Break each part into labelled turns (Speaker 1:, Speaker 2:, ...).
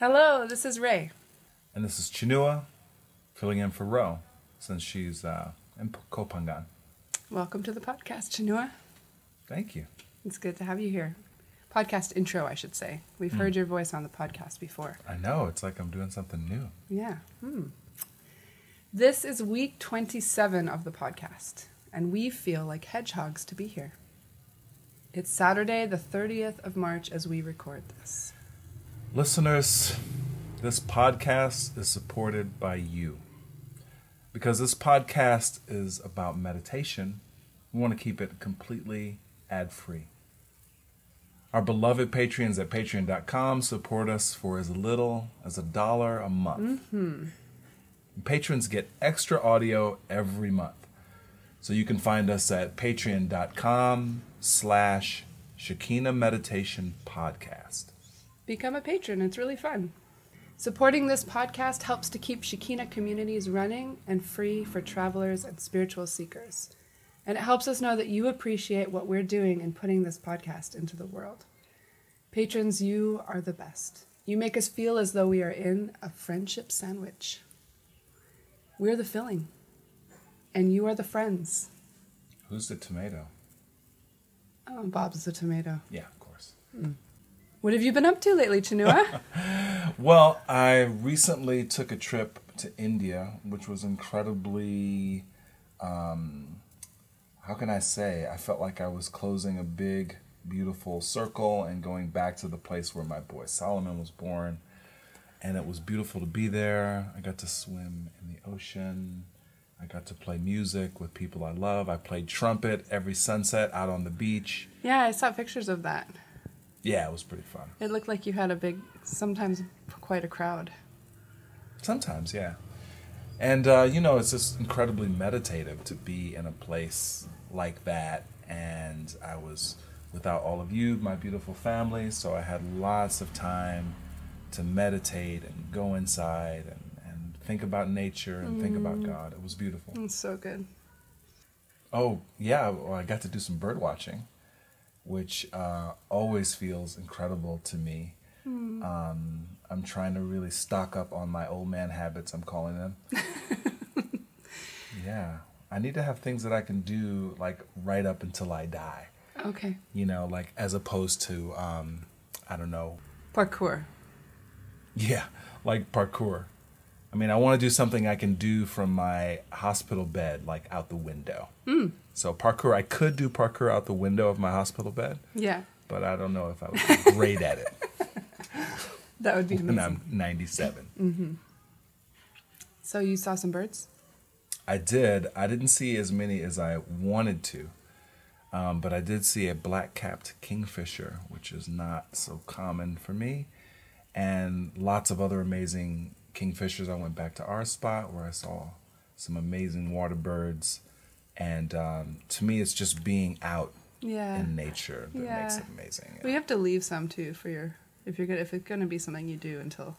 Speaker 1: Hello, this is Ray.
Speaker 2: And this is Chinua, filling in for Ro, since she's uh, in Koh Phangan.
Speaker 1: Welcome to the podcast, Chinua.
Speaker 2: Thank you.
Speaker 1: It's good to have you here. Podcast intro, I should say. We've heard your voice on the podcast before.
Speaker 2: I know, it's like I'm doing something new.
Speaker 1: Yeah. Hmm. This is week 27 of the podcast, and we feel like hedgehogs to be here. It's Saturday, the 30th of March, as we record this.
Speaker 2: Listeners, this podcast is supported by you. Because this podcast is about meditation, we want to keep it completely ad free. Our beloved patrons at patreon.com support us for as little as a dollar a month. Mm-hmm. Patrons get extra audio every month. So you can find us at patreon.com slash Shekinah Meditation Podcast.
Speaker 1: Become a patron, it's really fun. Supporting this podcast helps to keep Shekinah communities running and free for travelers and spiritual seekers. And it helps us know that you appreciate what we're doing in putting this podcast into the world. Patrons, you are the best. You make us feel as though we are in a friendship sandwich. We're the filling, and you are the friends.
Speaker 2: Who's the tomato?
Speaker 1: Oh, Bob's the tomato.
Speaker 2: Yeah, of course. Hmm.
Speaker 1: What have you been up to lately, Chinua?
Speaker 2: Well, I recently took a trip to India, which was incredibly, um, how can I say? I felt like I was closing a big, beautiful circle and going back to the place where my boy Solomon was born. And it was beautiful to be there. I got to swim in the ocean. I got to play music with people I love. I played trumpet every sunset out on the beach.
Speaker 1: yeah, I saw pictures of that.
Speaker 2: Yeah, it was pretty fun.
Speaker 1: It looked like you had a big, sometimes quite a crowd.
Speaker 2: Sometimes, yeah. And uh, you know, it's just incredibly meditative to be in a place like that. And I was without all of you, my beautiful family, so I had lots of time to meditate and go inside and, and think about nature and think about God. It was beautiful.
Speaker 1: It's so good.
Speaker 2: Oh, yeah, well, I got to do some bird watching, which uh, always feels incredible to me. Um, I'm trying to really stock up on my old man habits, I'm calling them. yeah, I need to have things that I can do like right up until I die,
Speaker 1: Okay.
Speaker 2: you know, like as opposed to, um, I don't know,
Speaker 1: Parkour.
Speaker 2: yeah, like parkour. I mean, I want to do something I can do from my hospital bed, like out the window.
Speaker 1: Hmm.
Speaker 2: So parkour, I could do parkour out the window of my hospital bed,
Speaker 1: Yeah,
Speaker 2: but I don't know if I would be great at it
Speaker 1: that would be amazing.
Speaker 2: I'm 97.
Speaker 1: So you saw some birds?
Speaker 2: I did. I didn't see as many as I wanted to, um, but I did see a black-capped kingfisher, which is not so common for me, and lots of other amazing kingfishers. I went back to our spot where I saw some amazing water birds, and um, to me, it's just being out
Speaker 1: Yeah.
Speaker 2: in nature that makes it amazing.
Speaker 1: You have to leave some too for your if you're good if it's going to be something you do until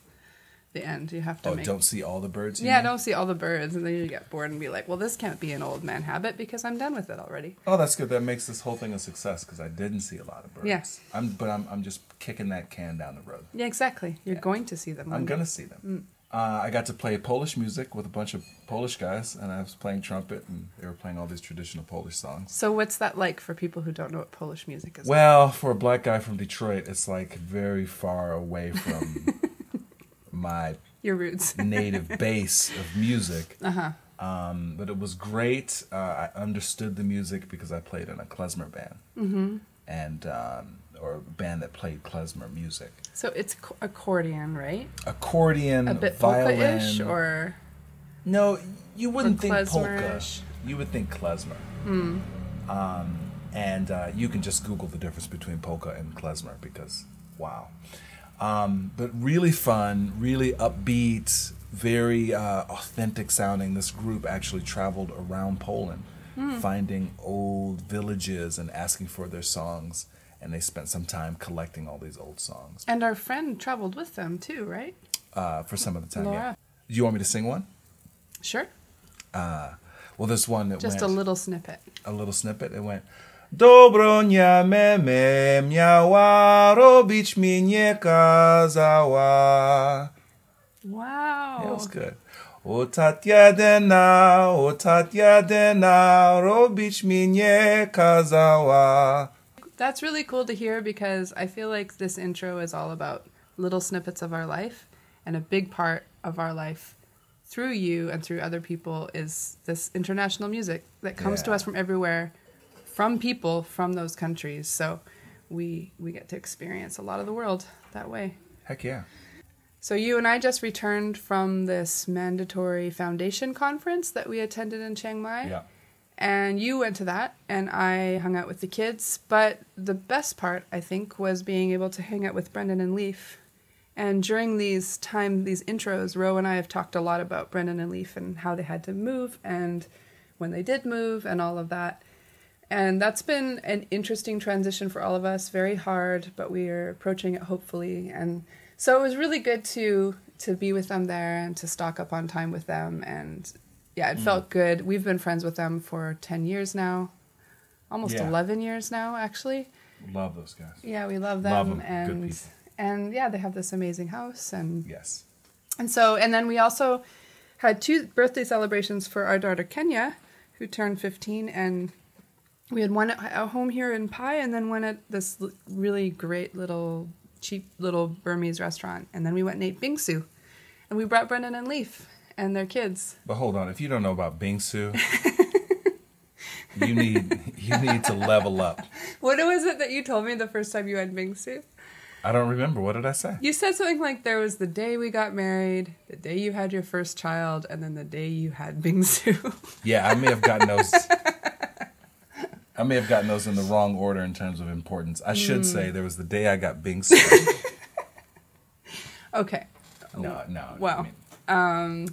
Speaker 1: the end. You have to
Speaker 2: oh,
Speaker 1: make.
Speaker 2: don't see all the birds.
Speaker 1: yeah,
Speaker 2: mean?
Speaker 1: don't see all the birds, and then you get bored and be like, "Well, this can't be an old man habit because I'm done with it already."
Speaker 2: Oh, that's good. That makes this whole thing a success because I didn't see a lot of birds.
Speaker 1: Yes.
Speaker 2: I'm, but I'm, I'm just kicking that can down the road.
Speaker 1: Yeah, exactly. You're
Speaker 2: Yeah.
Speaker 1: going to see them.
Speaker 2: I'm gonna see them. Uh, I got to play Polish music with a bunch of Polish guys, and I was playing trumpet, and they were playing all these traditional Polish songs.
Speaker 1: So what's that like for people who don't know what Polish music is?
Speaker 2: Well, for a black guy from Detroit, it's like very far away from my
Speaker 1: Your roots.
Speaker 2: native base of music.
Speaker 1: Uh huh.
Speaker 2: Um, but it was great. Uh, I understood the music because I played in a klezmer band, mm-hmm. and um, or a band that played klezmer music.
Speaker 1: So it's accordion, right?
Speaker 2: Accordion,
Speaker 1: A bit
Speaker 2: violin,
Speaker 1: polka-ish, or
Speaker 2: No, you wouldn't think polka. You would think klezmer. Um, and uh, you can just Google the difference between polka and klezmer because, wow. Um, but really fun, really upbeat, very uh, authentic sounding. This group actually traveled around Poland, finding old villages and asking for their songs. And they spent some time collecting all these old songs
Speaker 1: And our friend traveled with them too, right?
Speaker 2: uh, for some of the time. Yeah.
Speaker 1: Laura.
Speaker 2: Do you want me to sing one?
Speaker 1: Sure.
Speaker 2: Well, there's one that
Speaker 1: Just
Speaker 2: went
Speaker 1: a little snippet.
Speaker 2: a little snippet. It went. Dobro meme miała robić mi nie kazała.
Speaker 1: Wow.
Speaker 2: It was good. O tatya dena, o tatya dena, robić mi nie kazała.
Speaker 1: That's really cool to hear because I feel like this intro is all about little snippets of our life, and a big part of our life through you and through other people is this international music that comes to us from everywhere, from people from those countries. So we we get to experience a lot of the world that way.
Speaker 2: Heck yeah.
Speaker 1: So you and I just returned from this mandatory foundation conference that we attended in Chiang Mai.
Speaker 2: Yeah.
Speaker 1: And you went to that and I hung out with the kids, but the best part I think was being able to hang out with Brendan and Leaf. And during these time these intros, Ro and I have talked a lot about Brendan and Leaf and how they had to move and when they did move and all of that. And that's been an interesting transition for all of us, very hard, but we are approaching it hopefully. And so it was really good to to be with them there and to stock up on time with them. And yeah, it mm. felt good. We've been friends with them for ten years now, almost
Speaker 2: Yeah.
Speaker 1: eleven years now, actually.
Speaker 2: Love those guys.
Speaker 1: Yeah, we love them,
Speaker 2: Love 'em. Good
Speaker 1: and
Speaker 2: people.
Speaker 1: and yeah, they have this amazing house and
Speaker 2: Yes.
Speaker 1: and so, and then we also had two birthday celebrations for our daughter Kenya, who turned 15, and we had one at home here in Pai, and then one at this l- really great little cheap little Burmese restaurant, and then we went and ate bingsu, and we brought Brendan and Leaf and their kids.
Speaker 2: But hold on, if you don't know about Bingsu, you need you need to level up.
Speaker 1: What was it that you told me the first time you had bingsu?
Speaker 2: I don't remember. What did I say?
Speaker 1: You said something like there was the day we got married, the day you had your first child, and then the day you had bingsu.
Speaker 2: Yeah, I may have gotten those. I may have gotten those in the wrong order in terms of importance. I should say there was the day I got Bingsu.
Speaker 1: okay.
Speaker 2: no, no. I
Speaker 1: Wow.
Speaker 2: mean,
Speaker 1: Um,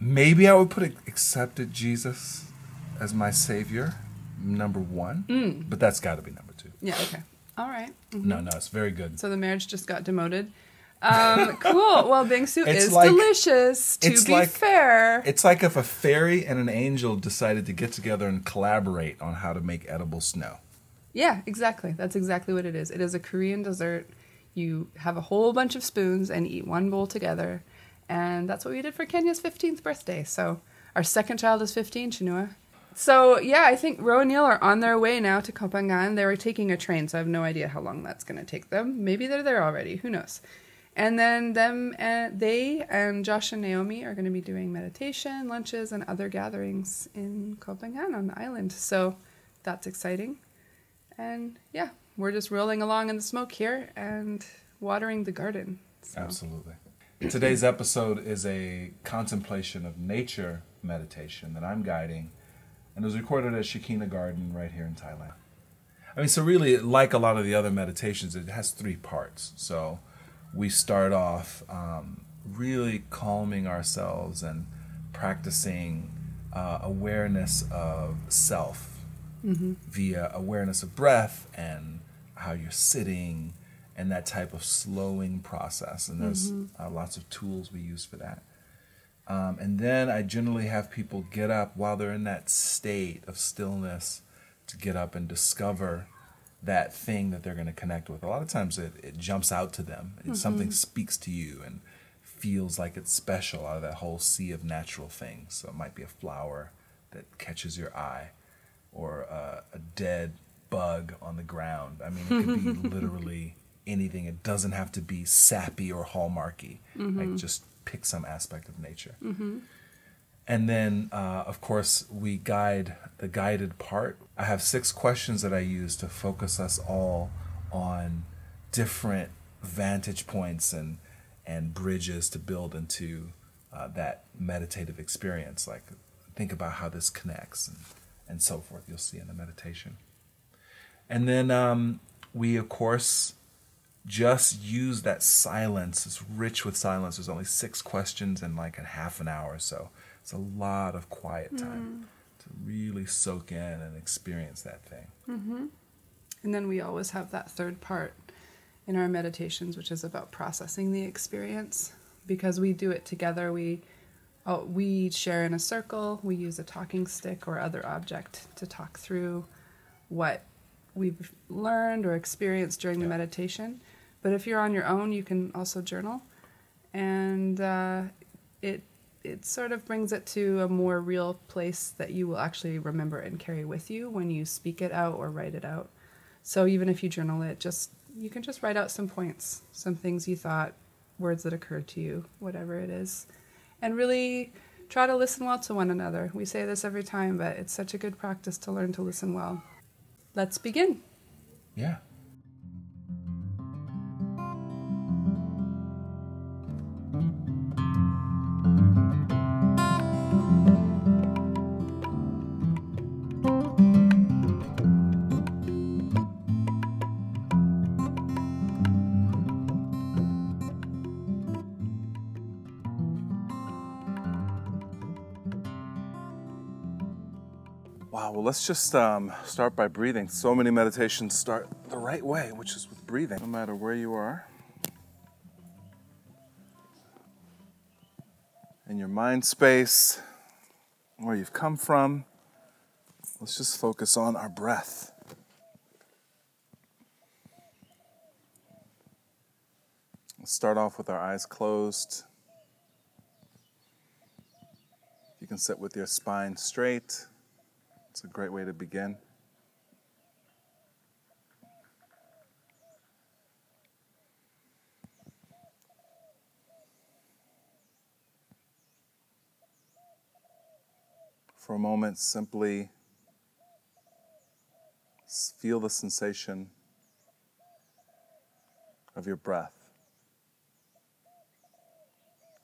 Speaker 2: maybe I would put accepted Jesus as my savior, number one.
Speaker 1: Mm.
Speaker 2: But that's got to be number two.
Speaker 1: yeah, okay. All right.
Speaker 2: No, no, it's very good.
Speaker 1: So the marriage just got demoted. Um, cool. Well, bingsu
Speaker 2: It's
Speaker 1: is
Speaker 2: like-
Speaker 1: delicious. To
Speaker 2: it's
Speaker 1: be
Speaker 2: like-
Speaker 1: fair,
Speaker 2: It's like if a fairy and an angel decided to get together and collaborate on how to make edible snow.
Speaker 1: yeah, exactly. That's exactly what it is. It is a Korean dessert. You have a whole bunch of spoons and eat one bowl together, and that's what we did for Kenya's fifteenth birthday. So our second child is fifteen, Chinua. So yeah, I think Ro and Neil are on their way now to Koh Phangan. They were taking a train, so I have no idea how long that's going to take them. Maybe they're there already. Who knows? And then them and they and Josh and Naomi are going to be doing meditation, lunches, and other gatherings in Koh Phangan on the island. So that's exciting. And yeah, we're just rolling along in the smoke here and watering the garden. So.
Speaker 2: Absolutely. Today's episode is a contemplation of nature meditation that I'm guiding, and it was recorded at Shekinah Garden right here in Thailand. I mean, so really, like a lot of the other meditations, it has three parts. So we start off um, really calming ourselves and practicing uh, awareness of self via awareness of breath and how you're sitting and that type of slowing process. And there's uh, lots of tools we use for that. Um, and then I generally have people get up while they're in that state of stillness to get up and discover that thing that they're going to connect with. A lot of times it, it jumps out to them. It, Something speaks to you and feels like it's special out of that whole sea of natural things. So it might be a flower that catches your eye or uh, a dead bug on the ground. I mean, it could be literally anything. It doesn't have to be sappy or hallmarky. Like just pick some aspect of nature. And then, uh, of course, we guide the guided part. I have six questions that I use to focus us all on different vantage points and and bridges to build into uh, that meditative experience. Like, think about how this connects and, and so forth. You'll see in the meditation. And then um, we, of course, just use that silence. It's rich with silence. There's only six questions in like a half an hour, or so it's a lot of quiet time mm. to really soak in and experience that thing.
Speaker 1: Mm-hmm. And then we always have that third part in our meditations, which is about processing the experience. Because we do it together, we oh, we share in a circle. We use a talking stick or other object to talk through what we've learned or experienced during yeah. the meditation. But if you're on your own, you can also journal, and uh, it it sort of brings it to a more real place that you will actually remember and carry with you when you speak it out or write it out. So even if you journal it, just you can just write out some points, some things you thought, words that occurred to you, whatever it is, and really try to listen well to one another. We say this every time, but it's such a good practice to learn to listen well. Let's begin.
Speaker 2: Yeah. Wow, well, let's just um, start by breathing. So many meditations start the right way, which is with breathing, no matter where you are. In your mind space, where you've come from, let's just focus on our breath. Let's start off with our eyes closed. You can sit with your spine straight. It's a great way to begin. For a moment, simply feel the sensation of your breath.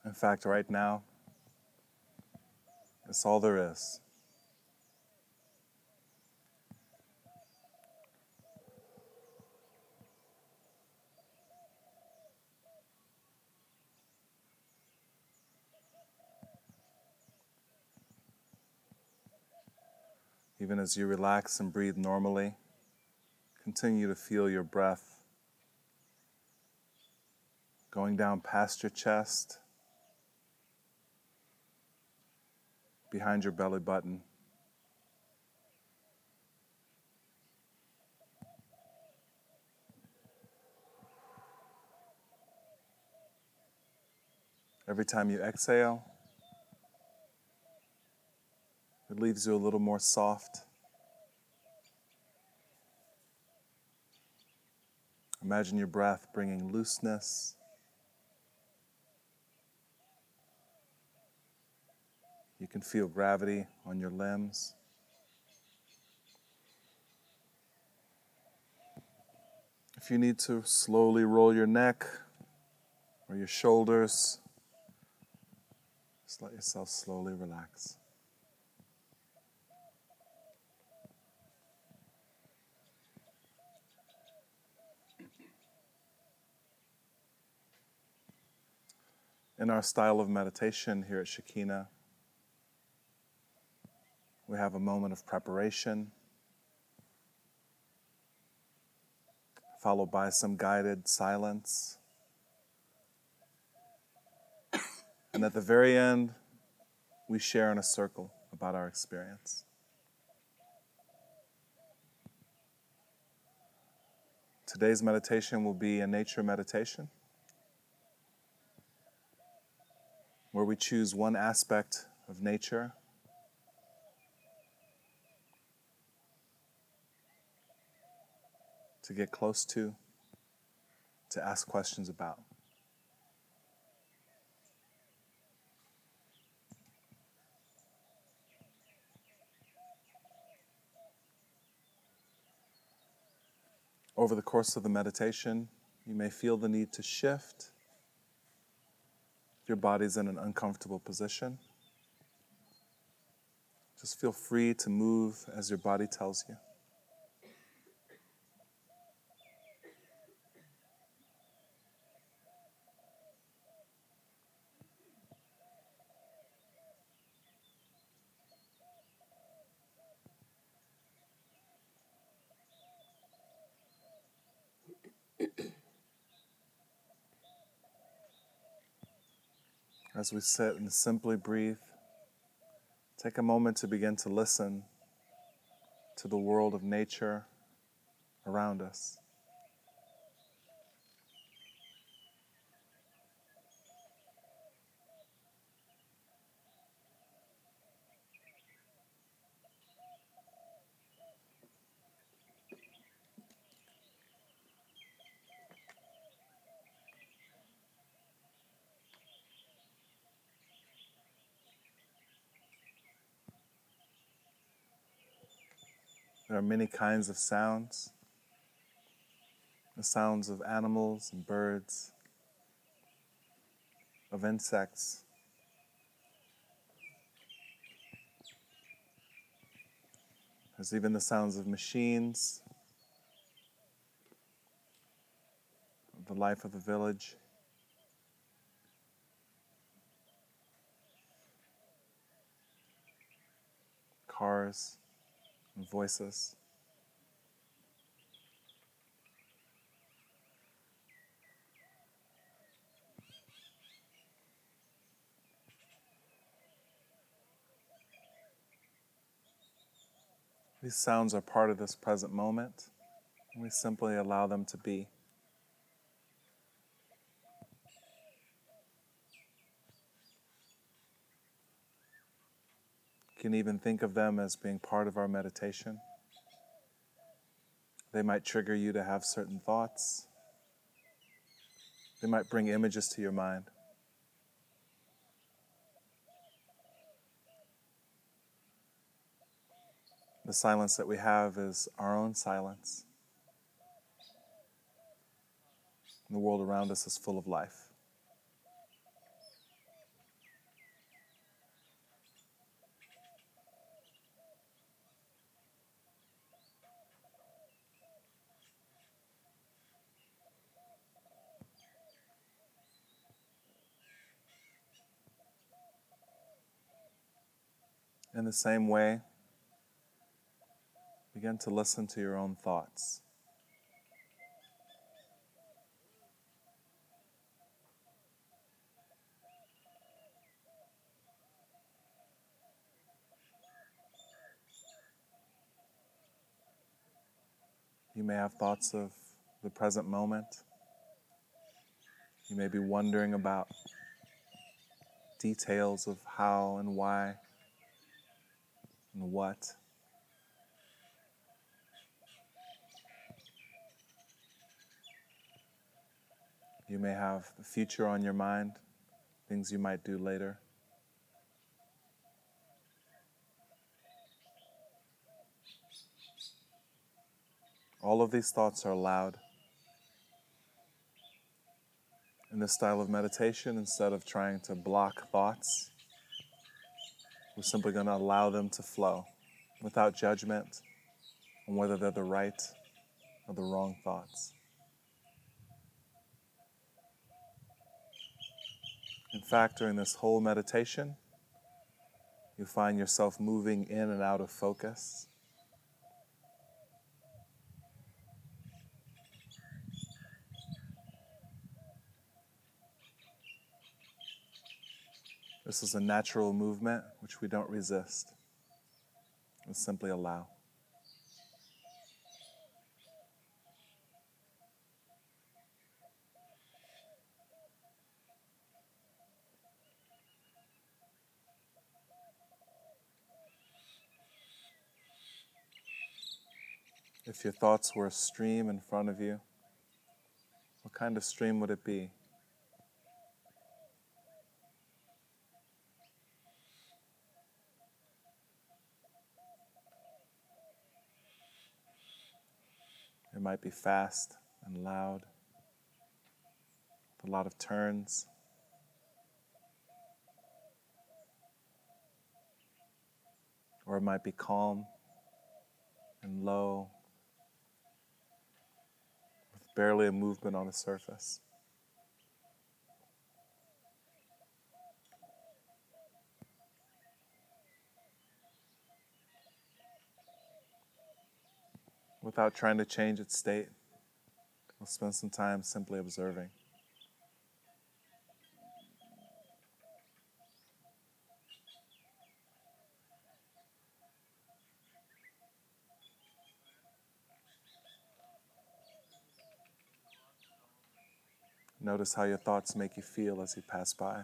Speaker 2: In fact, right now, it's all there is. Even as you relax and breathe normally, continue to feel your breath going down past your chest, behind your belly button. Every time you exhale, it leaves you a little more soft. Imagine your breath bringing looseness. You can feel gravity on your limbs. If you need to slowly roll your neck or your shoulders, just let yourself slowly relax. In our style of meditation here at Shekinah. We have a moment of preparation, followed by some guided silence. And at the very end, we share in a circle about our experience. Today's meditation will be a nature meditation. Where we choose one aspect of nature to get close to, to ask questions about. Over the course of the meditation, you may feel the need to shift If your body's in an uncomfortable position, just feel free to move as your body tells you. As we sit and simply breathe, take a moment to begin to listen to the world of nature around us. There are many kinds of sounds the sounds of animals and birds, of insects. There's even the sounds of machines, the life of the village. Cars and voices. These sounds are part of this present moment, and we simply allow them to be. Can even think of them as being part of our meditation. They might trigger you to have certain thoughts. They might bring images to your mind. The silence that we have is our own silence. the world around us is full of life. In the same way, begin to listen to your own thoughts. You may have thoughts of the present moment. You may be wondering about details of how and why and what. You may have the future on your mind, things you might do later. All of these thoughts are allowed. In this style of meditation, instead of trying to block thoughts, we're simply going to allow them to flow without judgment on whether they're the right or the wrong thoughts. In fact, during this whole meditation, you find yourself moving in and out of focus. This is a natural movement which we don't resist. We simply allow. If your thoughts were a stream in front of you, what kind of stream would it be? It might be fast and loud, a lot of turns. Or it might be calm and low, with barely a movement on the surface. Without trying to change its state, we'll spend some time simply observing. Notice how your thoughts make you feel as you pass by.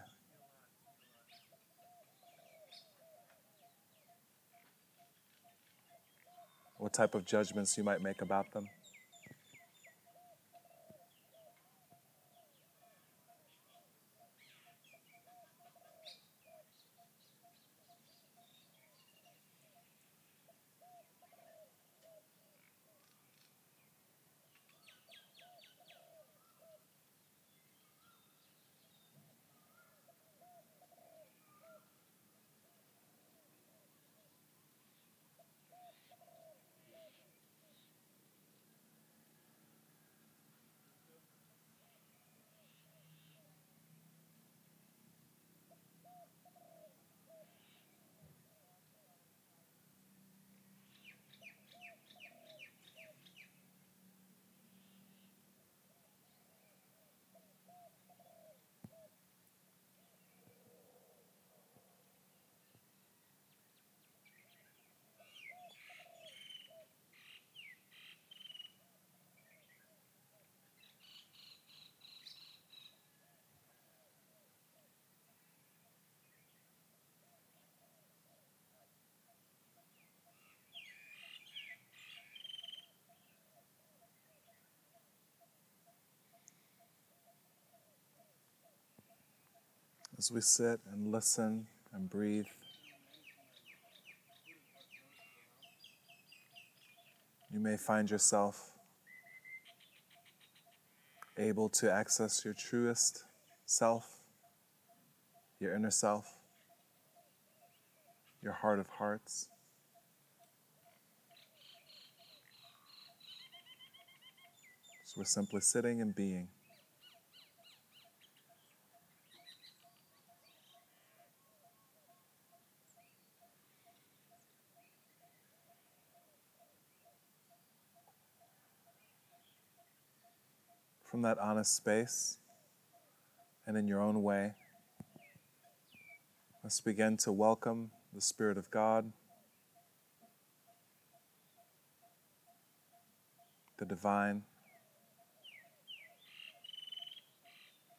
Speaker 2: What type of judgments you might make about them. As we sit and listen and breathe. You may find yourself able to access your truest self, your inner self, your heart of hearts. So we're simply sitting and being. From that honest space and in your own way. Let's begin to welcome the Spirit of God, the divine,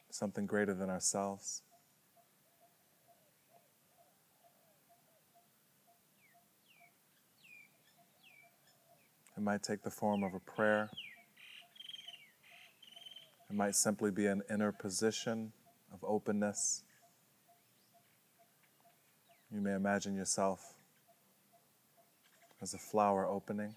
Speaker 2: something greater than ourselves. It might take the form of a prayer. It might simply be an inner position of openness. You may imagine yourself as a flower opening.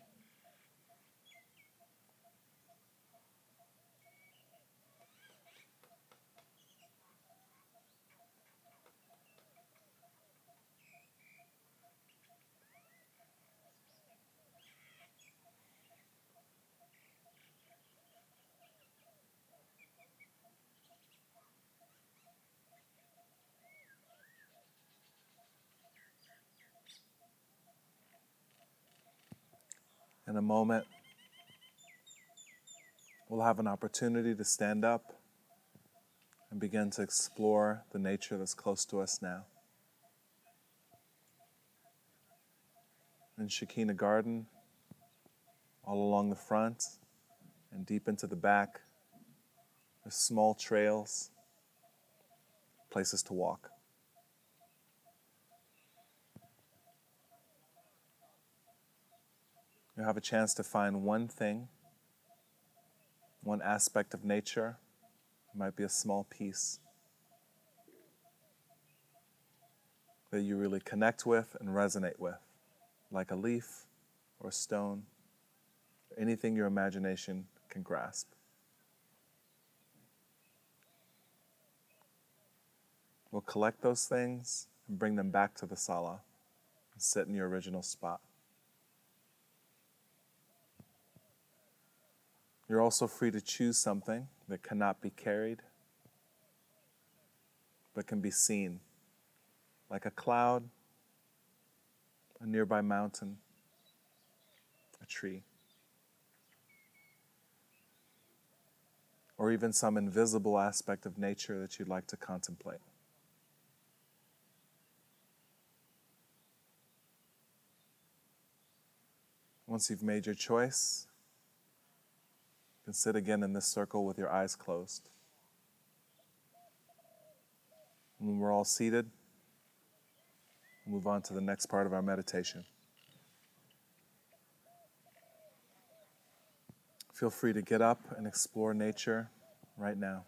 Speaker 2: In a moment, we'll have an opportunity to stand up and begin to explore the nature that's close to us now. In Shekinah Garden, all along the front and deep into the back, there's small trails, places to walk. You have a chance to find one thing, one aspect of nature. It might be a small piece that you really connect with and resonate with, like a leaf or a stone, or anything your imagination can grasp. We'll collect those things and bring them back to the sala and Sit in your original spot. You're also free to choose something that cannot be carried, but can be seen, like a cloud, a nearby mountain, a tree, or even some invisible aspect of nature that you'd like to contemplate. Once you've made your choice, can sit again in this circle with your eyes closed. When we're all seated, we'll move on to the next part of our meditation. Feel free to get up and explore nature right now.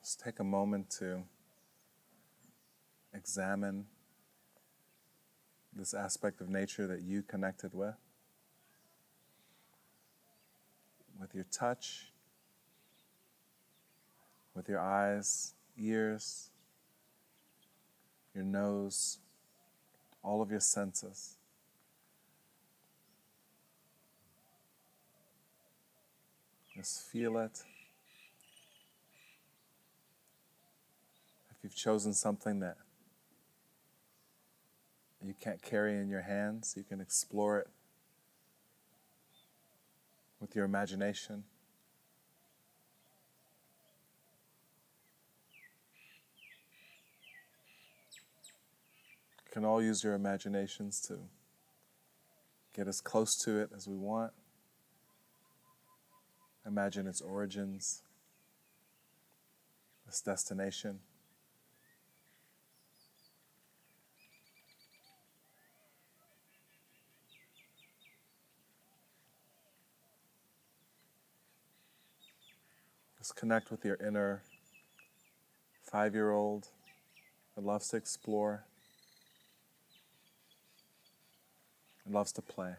Speaker 2: Just take a moment to examine this aspect of nature that you connected with, with your touch, with your eyes, ears, your nose, all of your senses. Just feel it. If you've chosen something that you can't carry in your hands, you can explore it with your imagination. Can all use your imaginations to get as close to it as we want. Imagine its origins, its destination. Just connect with your inner five year old that loves to explore and loves to play.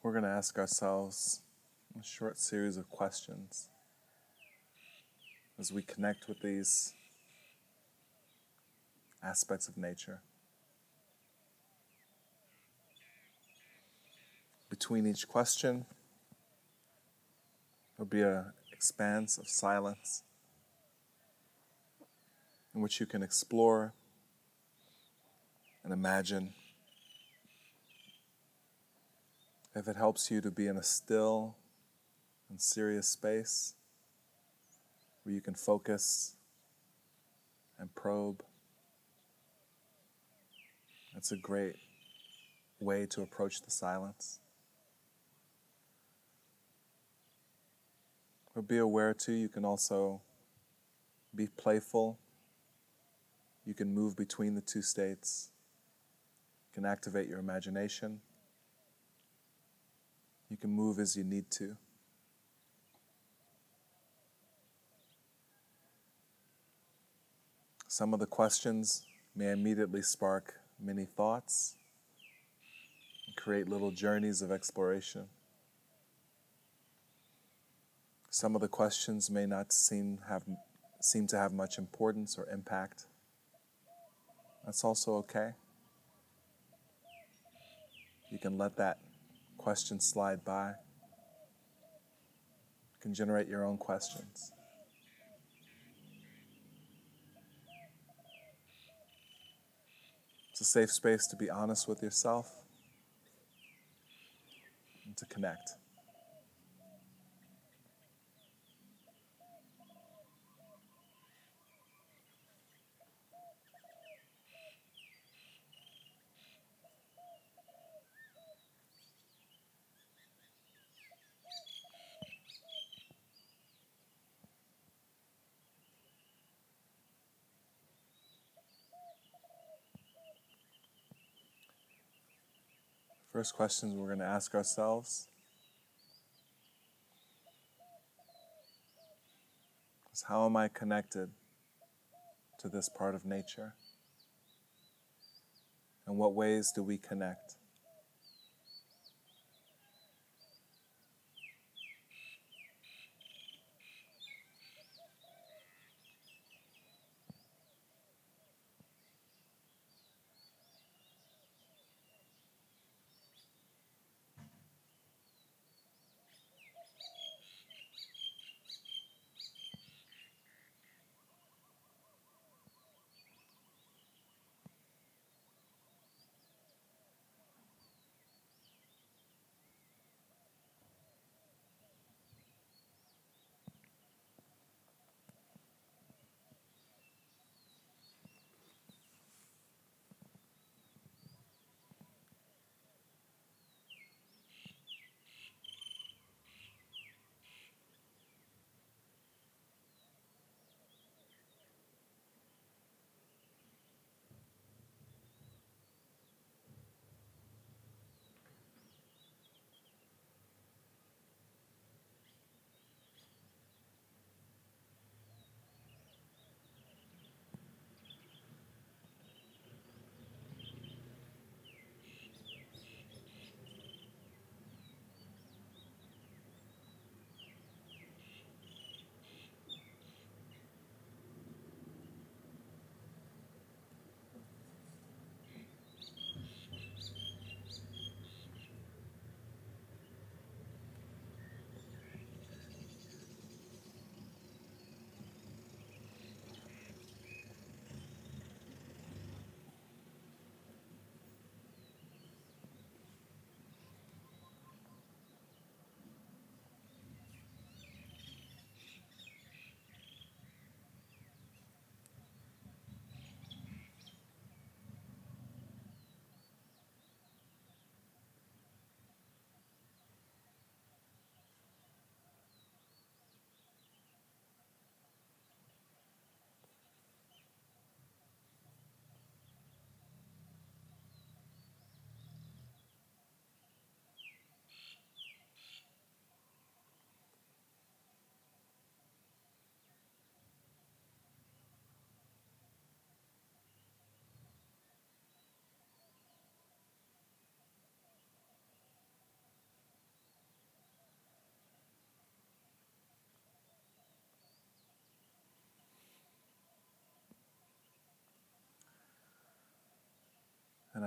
Speaker 2: We're going to ask ourselves a short series of questions as we connect with these aspects of nature. Between each question, there'll be an expanse of silence in which you can explore and imagine. If it helps you to be in a still and serious space where you can focus and probe, that's a great way to approach the silence. But be aware too, you can also be playful. You can move between the two states. You can activate your imagination. You can move as you need to. Some of the questions may immediately spark many thoughts and create little journeys of exploration. Some of the questions may not seem, have, seem to have much importance or impact. That's also okay. You can let that questions slide by. You can generate your own questions. It's a safe space to be honest with yourself and to connect. First question we're going to ask ourselves is How am I connected to this part of nature? And what ways do we connect?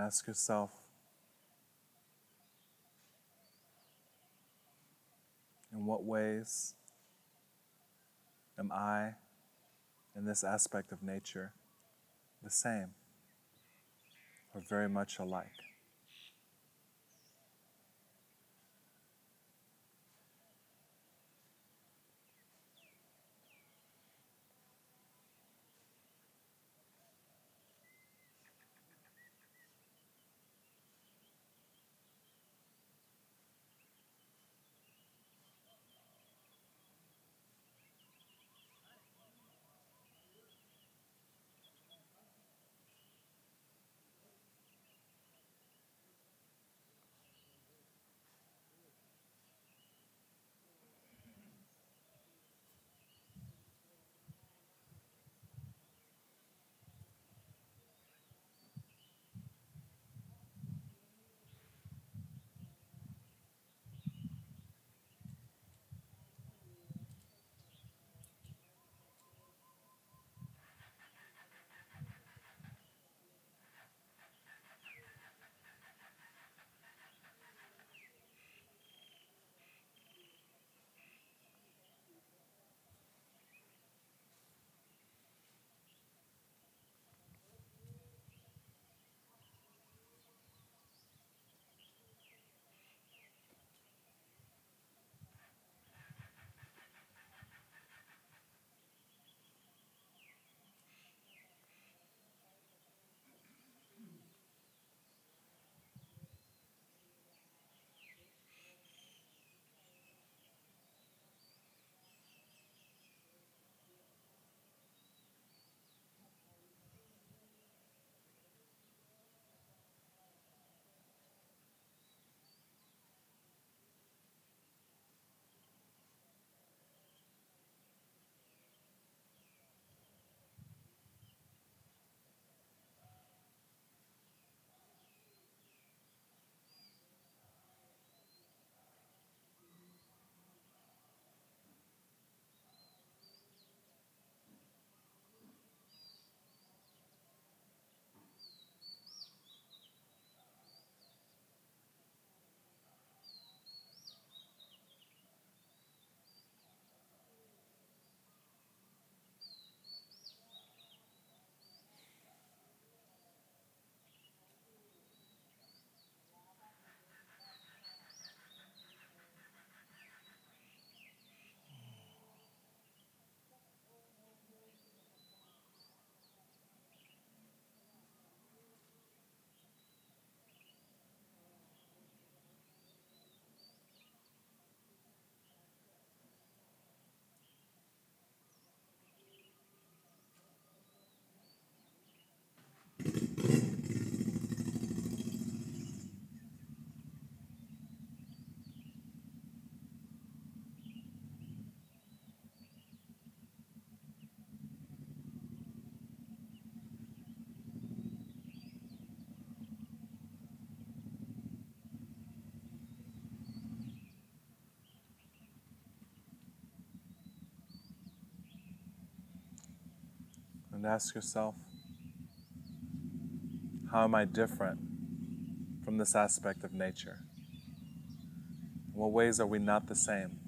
Speaker 2: Ask yourself in what ways am I, in this aspect of nature, the same or very much alike? And ask yourself, how am I different from this aspect of nature? In what ways are we not the same?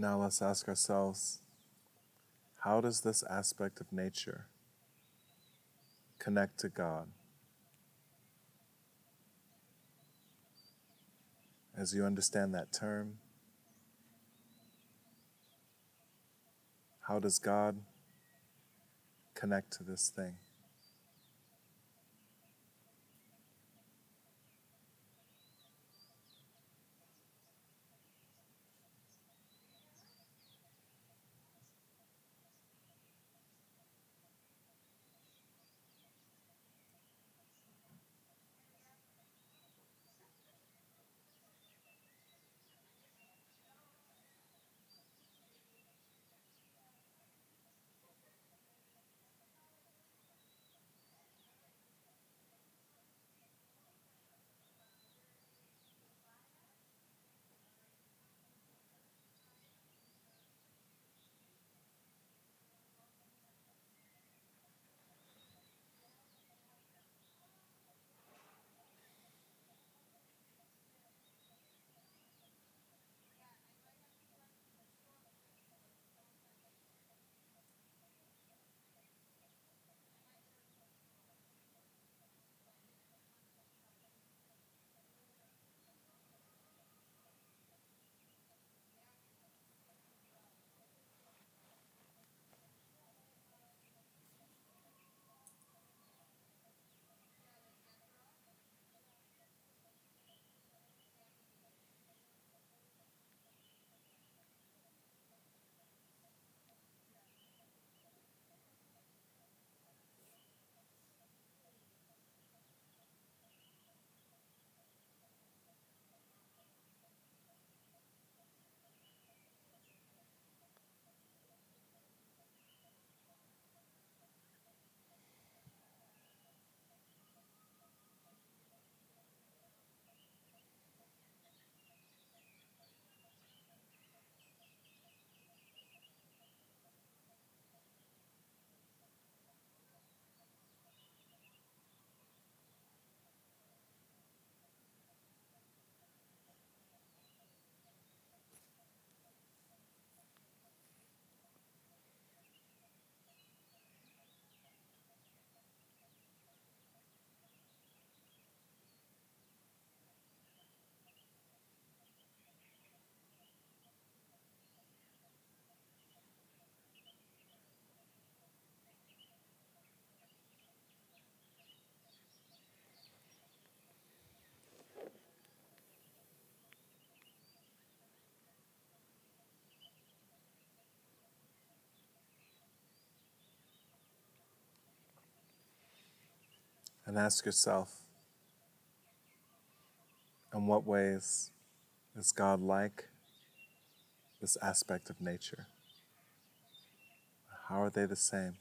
Speaker 2: Now let's ask ourselves how does this aspect of nature connect to God? As you understand that term, how does God connect to this thing? And ask yourself, in what ways is God like this aspect of nature? How are they the same?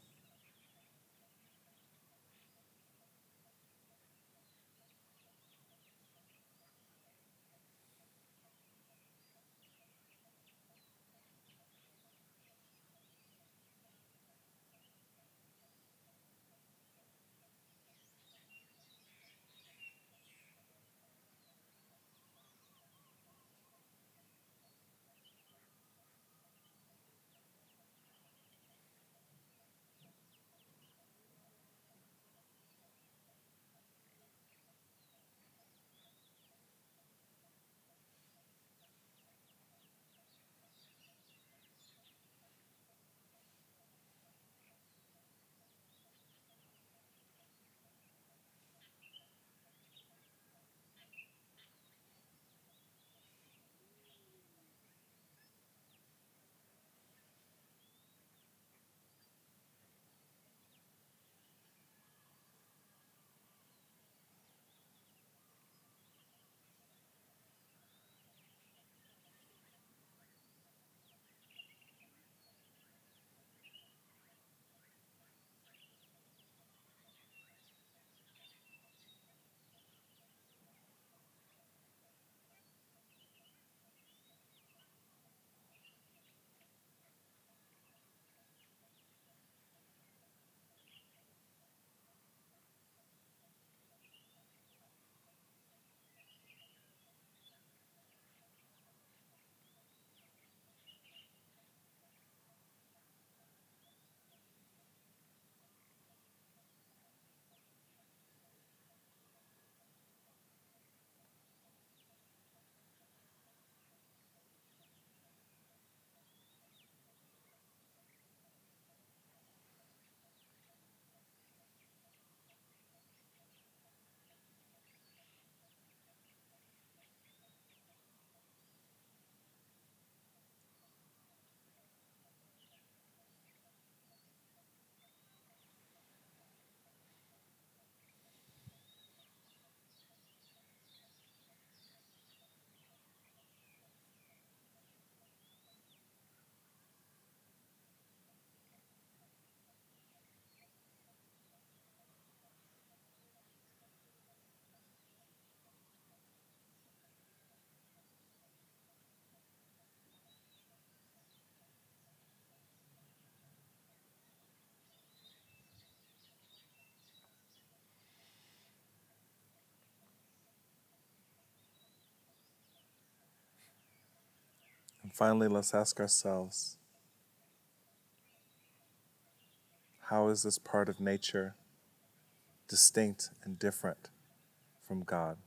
Speaker 2: Finally, let's ask ourselves how is this part of nature distinct and different from God?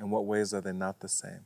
Speaker 2: In what ways are they not the same?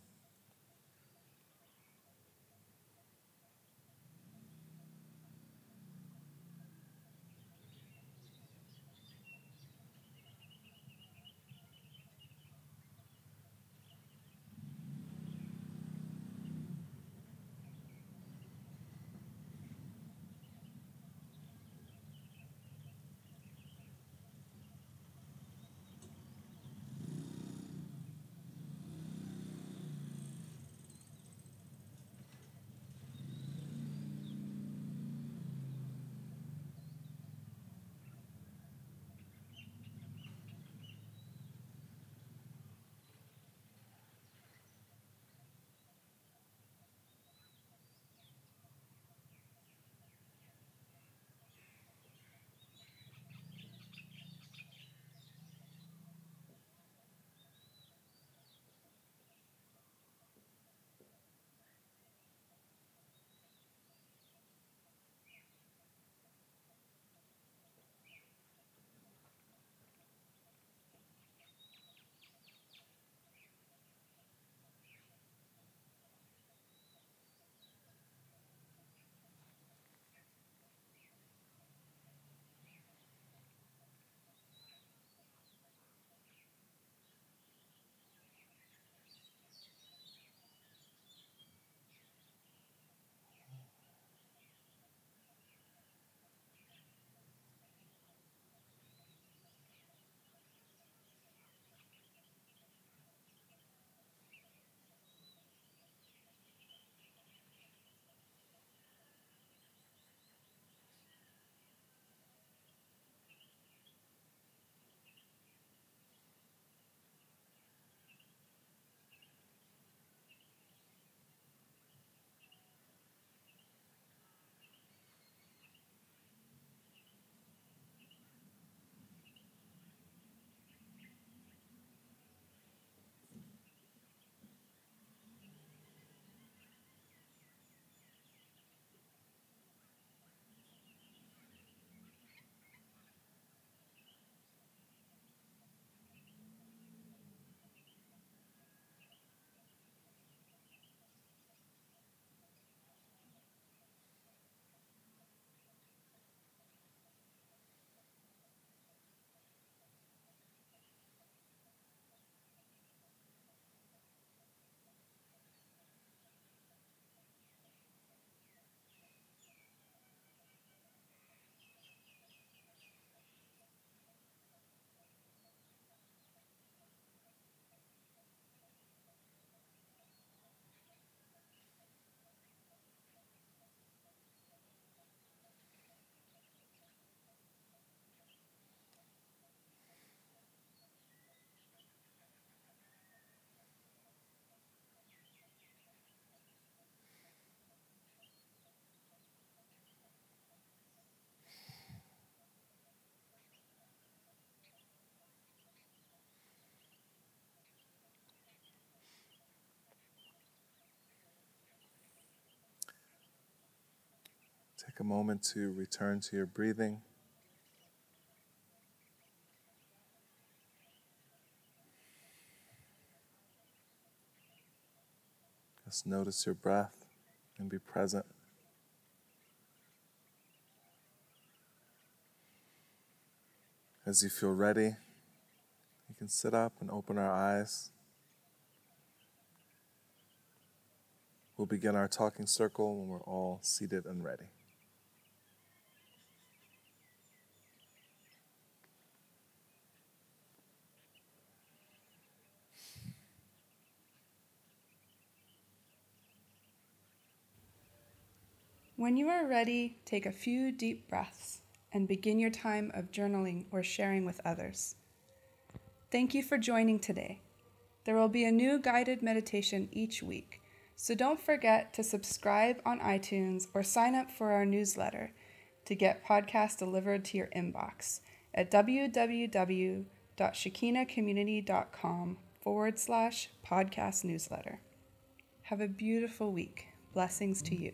Speaker 2: Take a moment to return to your breathing. Just notice your breath and be present. As you feel ready, you can sit up and open our eyes. We'll begin our talking circle when we're all seated and ready.
Speaker 1: When you are ready, take a few deep breaths and begin your time of journaling or sharing with others. Thank you for joining today. There will be a new guided meditation each week, so don't forget to subscribe on iTunes or sign up for our newsletter to get podcasts delivered to your inbox at www.shekinahcommunity.com forward slash podcast newsletter. Have a beautiful week. Blessings to you.